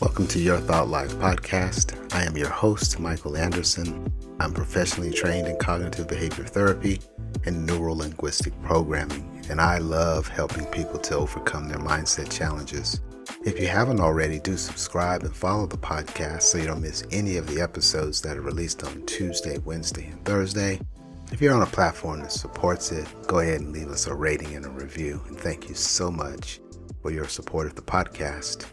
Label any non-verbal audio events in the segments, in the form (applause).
Welcome to Your Thought Life podcast. I am your host, Michael Anderson. I'm professionally trained in cognitive behavior therapy and neuro linguistic programming, and I love helping people to overcome their mindset challenges. If you haven't already, do subscribe and follow the podcast so you don't miss any of the episodes that are released on Tuesday, Wednesday, and Thursday. If you're on a platform that supports it, go ahead and leave us a rating and a review. And thank you so much for your support of the podcast.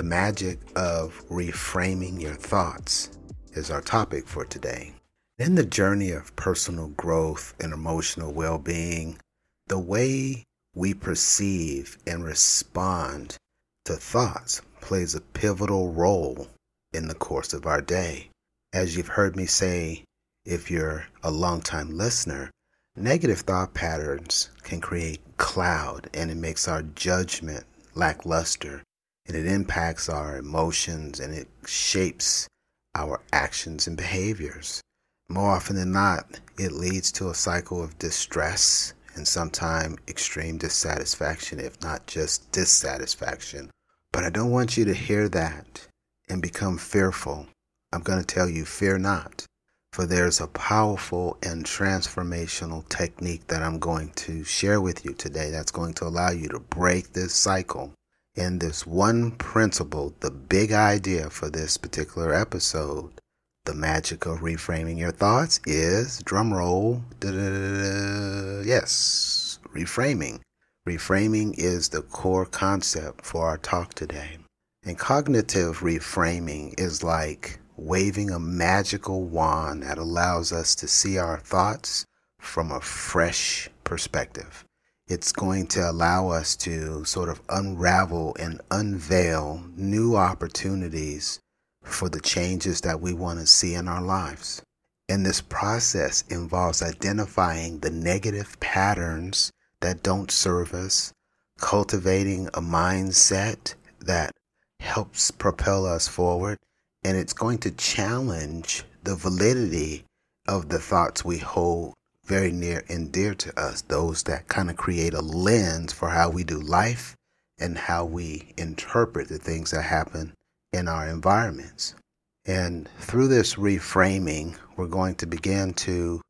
The magic of reframing your thoughts is our topic for today. In the journey of personal growth and emotional well being, the way we perceive and respond to thoughts plays a pivotal role in the course of our day. As you've heard me say if you're a long-time listener, negative thought patterns can create cloud and it makes our judgment lackluster and it impacts our emotions and it shapes our actions and behaviors. More often than not, it leads to a cycle of distress and sometimes extreme dissatisfaction, if not just dissatisfaction. But I don't want you to hear that and become fearful. I'm going to tell you, fear not. For there's a powerful and transformational technique that I'm going to share with you today that's going to allow you to break this cycle. And this one principle, the big idea for this particular episode, the magic of reframing your thoughts is drumroll. Yes, reframing. Reframing is the core concept for our talk today. And cognitive reframing is like waving a magical wand that allows us to see our thoughts from a fresh perspective. It's going to allow us to sort of unravel and unveil new opportunities for the changes that we want to see in our lives. And this process involves identifying the negative patterns that don't serve us, cultivating a mindset that helps propel us forward, and it's going to challenge the validity of the thoughts we hold very near and dear to us, those that kind of create a lens for how we do life and how we interpret the things that happen in our environments. And through this reframing, we're going to begin to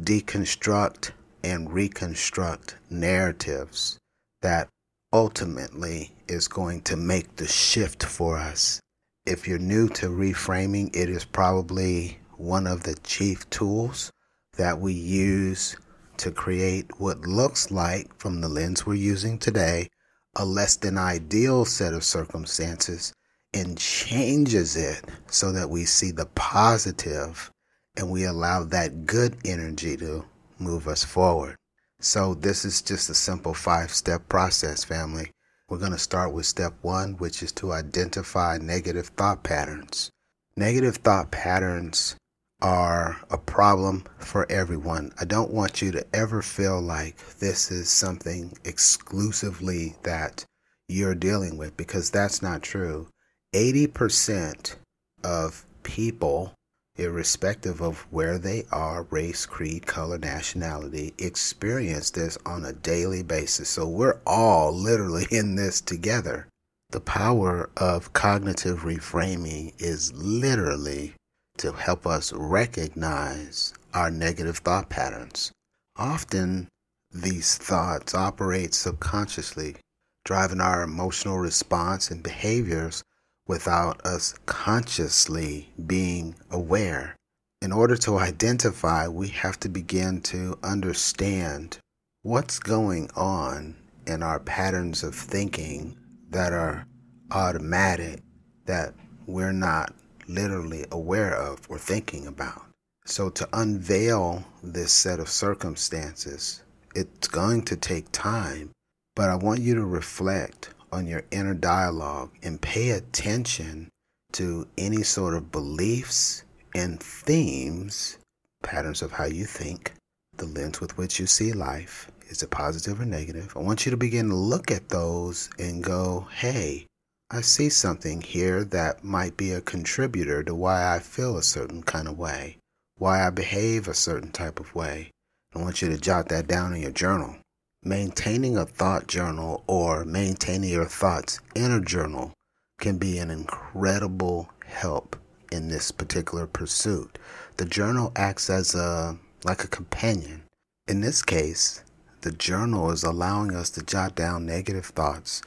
deconstruct and reconstruct narratives that ultimately is going to make the shift for us if you're new to reframing, it is probably one of the chief tools that we use to create what looks like, from the lens we're using today, a less than ideal set of circumstances and changes it so that we see the positive and we allow that good energy to move us forward. So, this is just a simple five step process, family. We're going to start with step one, which is to identify negative thought patterns. Negative thought patterns are a problem for everyone. I don't want you to ever feel like this is something exclusively that you're dealing with because that's not true. 80% of people irrespective of where they are, race, creed, color, nationality, experience this on a daily basis. So we're all literally (laughs) in this together. The power of cognitive reframing is literally to help us recognize our negative thought patterns. Often, these thoughts operate subconsciously, driving our emotional response and behaviors without us consciously being aware. In order to identify, we have to begin to understand what's going on in our patterns of thinking that are automatic, that we're not literally aware of or thinking about. So, to unveil this set of circumstances, it's going to take time, but I want you to reflect on your inner dialogue and pay attention to any sort of beliefs and themes, patterns of how you think, the lens with which you see life. Is it positive or negative? I want you to begin to look at those and go, hey, I see something here that might be a contributor to why I feel a certain kind of way, why I behave a certain type of way. I want you to jot that down in your journal. Maintaining a thought journal or maintaining your thoughts in a journal can be an incredible help in this particular pursuit. The journal acts as a like a companion. In this case, the journal is allowing us to jot down negative thoughts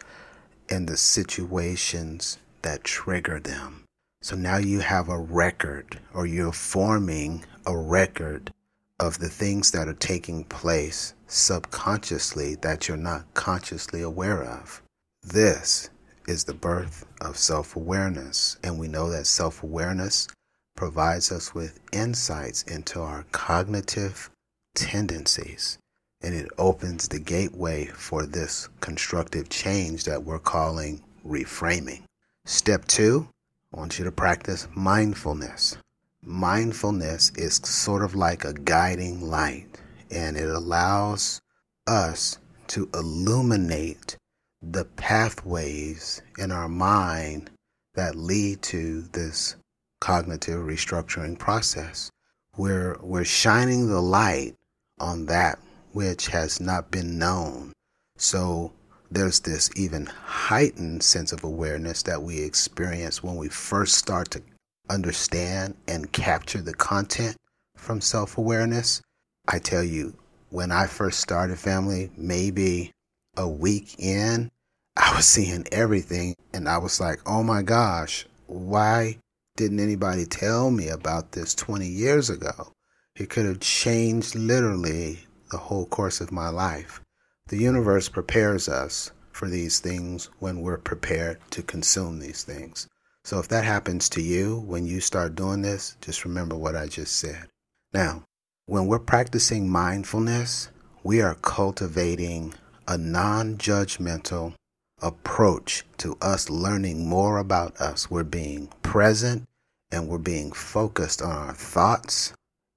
and the situations that trigger them. So now you have a record, or you're forming a record of the things that are taking place subconsciously that you're not consciously aware of. This is the birth of self awareness, and we know that self awareness provides us with insights into our cognitive tendencies and it opens the gateway for this constructive change that we're calling reframing. Step two, I want you to practice mindfulness. Mindfulness is sort of like a guiding light, and it allows us to illuminate the pathways in our mind that lead to this cognitive restructuring process. We're, we're shining the light on that which has not been known. So there's this even heightened sense of awareness that we experience when we first start to understand and capture the content from self awareness. I tell you, when I first started family, maybe a week in, I was seeing everything and I was like, oh my gosh, why didn't anybody tell me about this 20 years ago? It could have changed literally the whole course of my life. The universe prepares us for these things when we're prepared to consume these things. So if that happens to you when you start doing this, just remember what I just said. Now, when we're practicing mindfulness, we are cultivating a non judgmental approach to us learning more about us. We're being present and we're being focused on our thoughts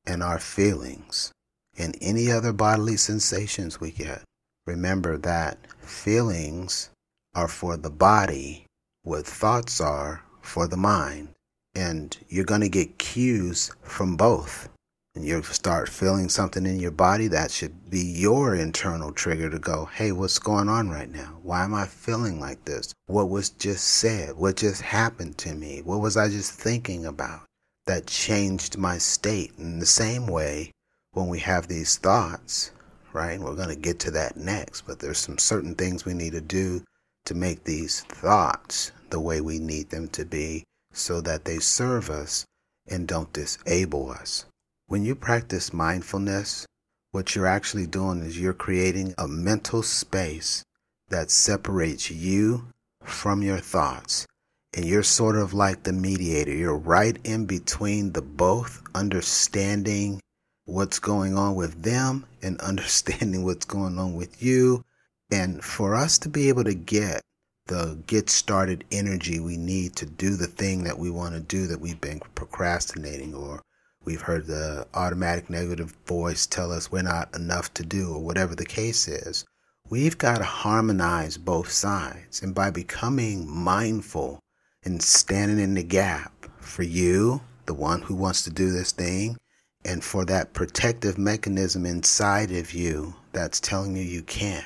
and our feelings and any other bodily sensations we get. Remember that feelings are for the body, what thoughts are for the mind. And you're going to get cues from both. And you start feeling something in your body that should be your internal trigger to go, hey, what's going on right now? Why am I feeling like this? What was just said? What just happened to me? What was I just thinking about that changed my state? In the same way, when we have these thoughts, right? We're going to get to that next, but there's some certain things we need to do to make these thoughts the way we need them to be so that they serve us and don't disable us. When you practice mindfulness, what you're actually doing is you're creating a mental space that separates you from your thoughts. And you're sort of like the mediator. You're right in between the both understanding what's going on with them and understanding (laughs) what's going on with you. And for us to be able to get the get started energy we need to do the thing that we want to do that we've been procrastinating or we've heard the automatic negative voice tell us we're not enough to do or whatever the case is. We've got to harmonize both sides. And by becoming mindful and standing in the gap for you, the one who wants to do this thing, and for that protective mechanism inside of you that's telling you you can't.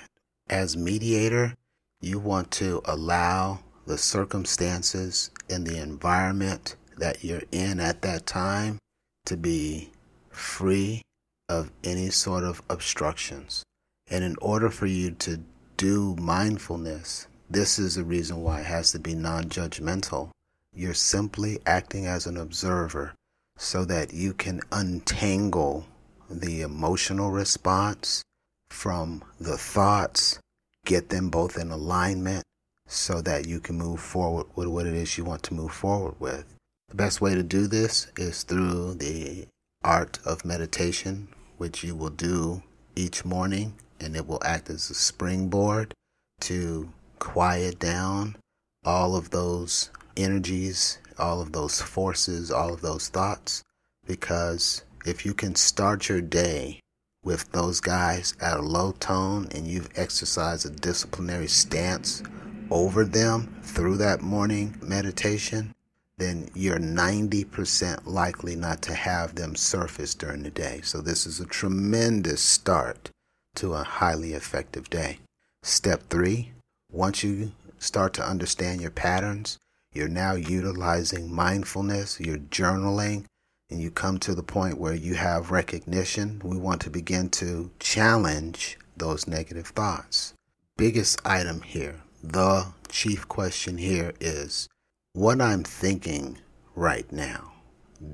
As mediator, you want to allow the circumstances and the environment that you're in at that time to be free of any sort of obstructions. And in order for you to do mindfulness, this is the reason why it has to be non judgmental. You're simply acting as an observer so that you can untangle the emotional response from the thoughts, get them both in alignment so that you can move forward with what it is you want to move forward with. The best way to do this is through the art of meditation, which you will do each morning, and it will act as a springboard to quiet down all of those energies all of those forces, all of those thoughts, because if you can start your day with those guys at a low tone and you've exercised a disciplinary stance over them through that morning meditation, then you're 90% likely not to have them surface during the day. So, this is a tremendous start to a highly effective day. Step three once you start to understand your patterns, You're now utilizing mindfulness, you're journaling, and you come to the point where you have recognition. We want to begin to challenge those negative thoughts. Biggest item here, the chief question here is what I'm thinking right now.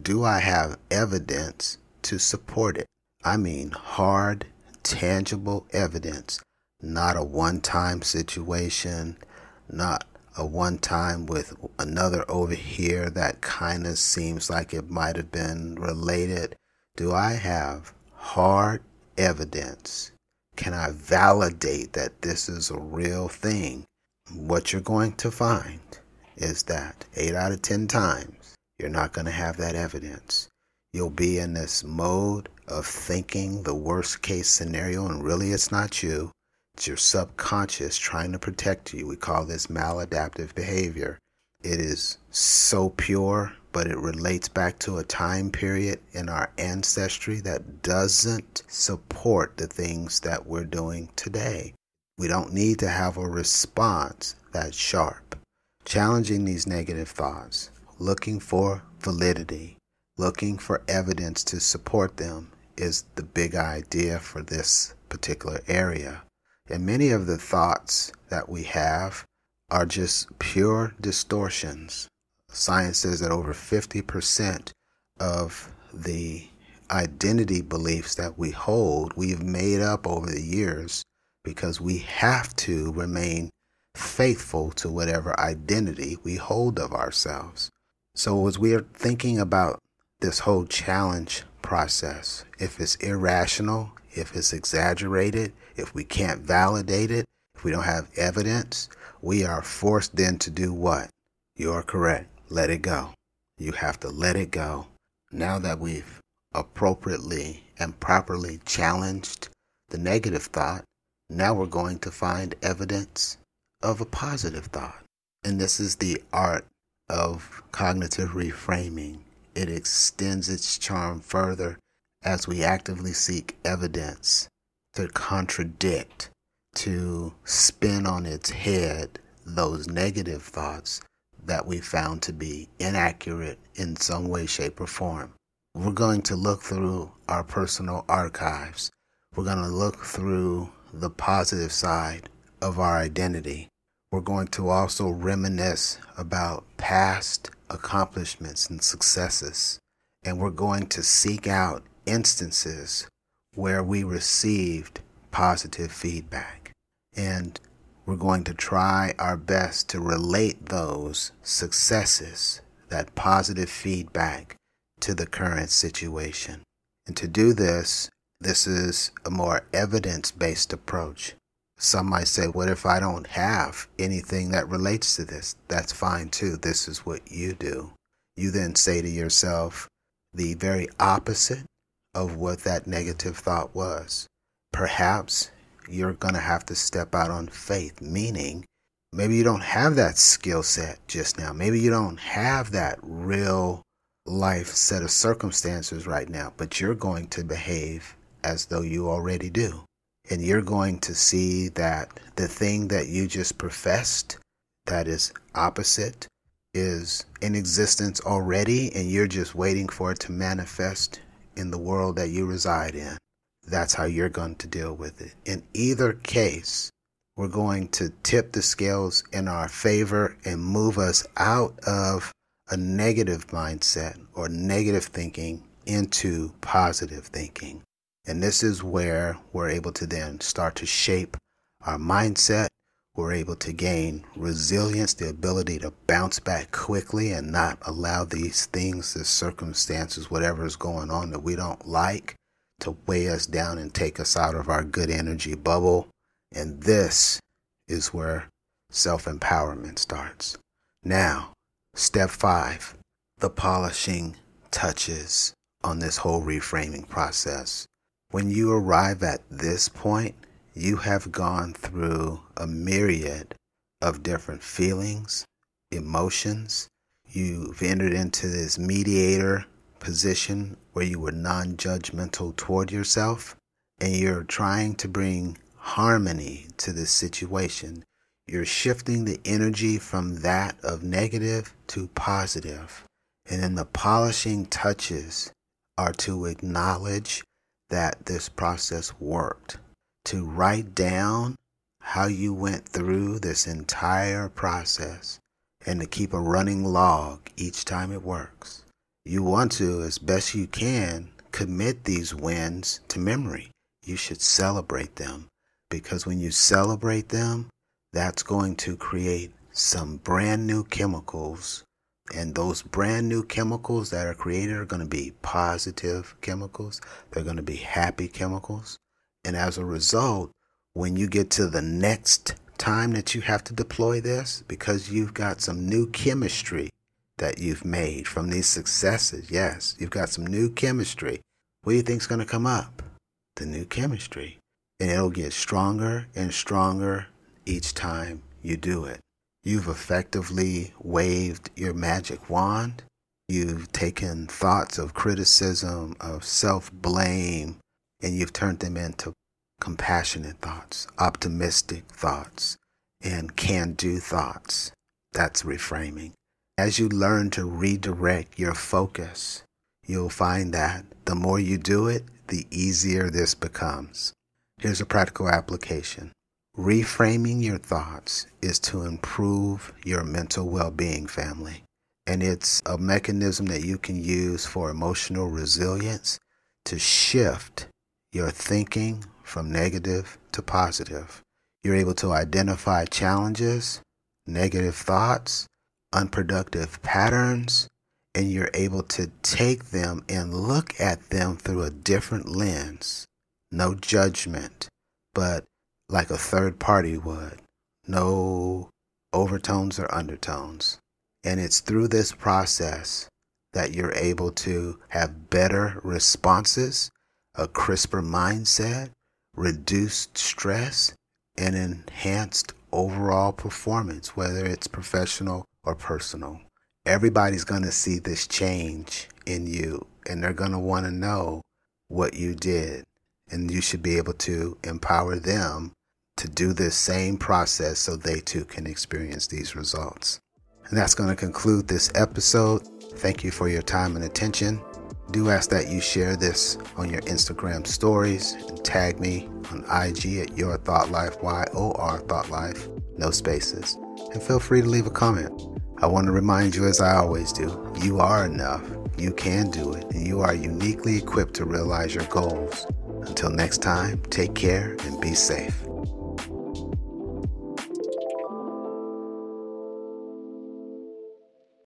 Do I have evidence to support it? I mean, hard, tangible evidence, not a one time situation, not a one time with another over here that kind of seems like it might have been related. Do I have hard evidence? Can I validate that this is a real thing? What you're going to find is that 8 out of 10 times you're not going to have that evidence. You'll be in this mode of thinking the worst case scenario, and really it's not you. It's your subconscious trying to protect you. We call this maladaptive behavior. It is so pure, but it relates back to a time period in our ancestry that doesn't support the things that we're doing today. We don't need to have a response that's sharp. Challenging these negative thoughts, looking for validity, looking for evidence to support them is the big idea for this particular area. And many of the thoughts that we have are just pure distortions. Science says that over 50% of the identity beliefs that we hold, we've made up over the years because we have to remain faithful to whatever identity we hold of ourselves. So, as we are thinking about this whole challenge process. If it's irrational, if it's exaggerated, if we can't validate it, if we don't have evidence, we are forced then to do what? You are correct. Let it go. You have to let it go. Now that we've appropriately and properly challenged the negative thought, now we're going to find evidence of a positive thought. And this is the art of cognitive reframing it extends its charm further as we actively seek evidence to contradict, to spin on its head those negative thoughts that we found to be inaccurate in some way, shape, or form. We're going to look through our personal archives. We're going to look through the positive side of our identity. We're going to also reminisce about past accomplishments and successes. And we're going to seek out instances where we received positive feedback. And we're going to try our best to relate those successes, that positive feedback, to the current situation. And to do this, this is a more evidence based approach. Some might say, What if I don't have anything that relates to this? That's fine too. This is what you do. You then say to yourself the very opposite of what that negative thought was. Perhaps you're going to have to step out on faith, meaning maybe you don't have that skill set just now. Maybe you don't have that real life set of circumstances right now, but you're going to behave as though you already do and you're going to see that the thing that you just professed that is opposite is in existence already and you're just waiting for it to manifest in the world that you reside in. That's how you're going to deal with it. In either case, we're going to tip the scales in our favor and move us out of a negative mindset or negative thinking into positive thinking. And this is where we're able to then start to shape our mindset. We're able to gain resilience, the ability to bounce back quickly and not allow these things, the circumstances, whatever is going on that we don't like, to weigh us down and take us out of our good energy bubble. And this is where self empowerment starts. Now, step five the polishing touches on this whole reframing process. When you arrive at this point, you have gone through a myriad of different feelings, emotions. You've entered into this mediator position where you were non judgmental toward yourself and you're trying to bring harmony to this situation. You're shifting the energy from that of negative to positive. And then the polishing touches are to acknowledge that this process worked, to write down how you went through this entire process, and to keep a running log each time it works. You want to, as best you can, commit these wins to memory. You should celebrate them because when you celebrate them, that's going to create some brand new chemicals. And those brand new chemicals that are created are going to be positive chemicals. They're going to be happy chemicals. And as a result, when you get to the next time that you have to deploy this, because you've got some new chemistry that you've made from these successes, yes, you've got some new chemistry. What do you think's going to come up? The new chemistry. And it'll get stronger and stronger each time you do it. You've effectively waved your magic wand. You've taken thoughts of criticism, of self blame, and you've turned them into compassionate thoughts, optimistic thoughts, and can do thoughts. That's reframing. As you learn to redirect your focus, you'll find that the more you do it, the easier this becomes. Here's a practical application. Reframing your thoughts is to improve your mental well being, family. And it's a mechanism that you can use for emotional resilience to shift your thinking from negative to positive. You're able to identify challenges, negative thoughts, unproductive patterns, and you're able to take them and look at them through a different lens. No judgment, but like a third party would. No overtones or undertones. And it's through this process that you're able to have better responses, a crisper mindset, reduced stress, and enhanced overall performance, whether it's professional or personal. Everybody's going to see this change in you and they're going to want to know what you did. And you should be able to empower them to do this same process so they too can experience these results. And that's going to conclude this episode. Thank you for your time and attention. Do ask that you share this on your Instagram stories and tag me on IG at Your Thought Life, Y O R Thought Life, no spaces. And feel free to leave a comment. I want to remind you, as I always do, you are enough, you can do it, and you are uniquely equipped to realize your goals. Until next time, take care and be safe.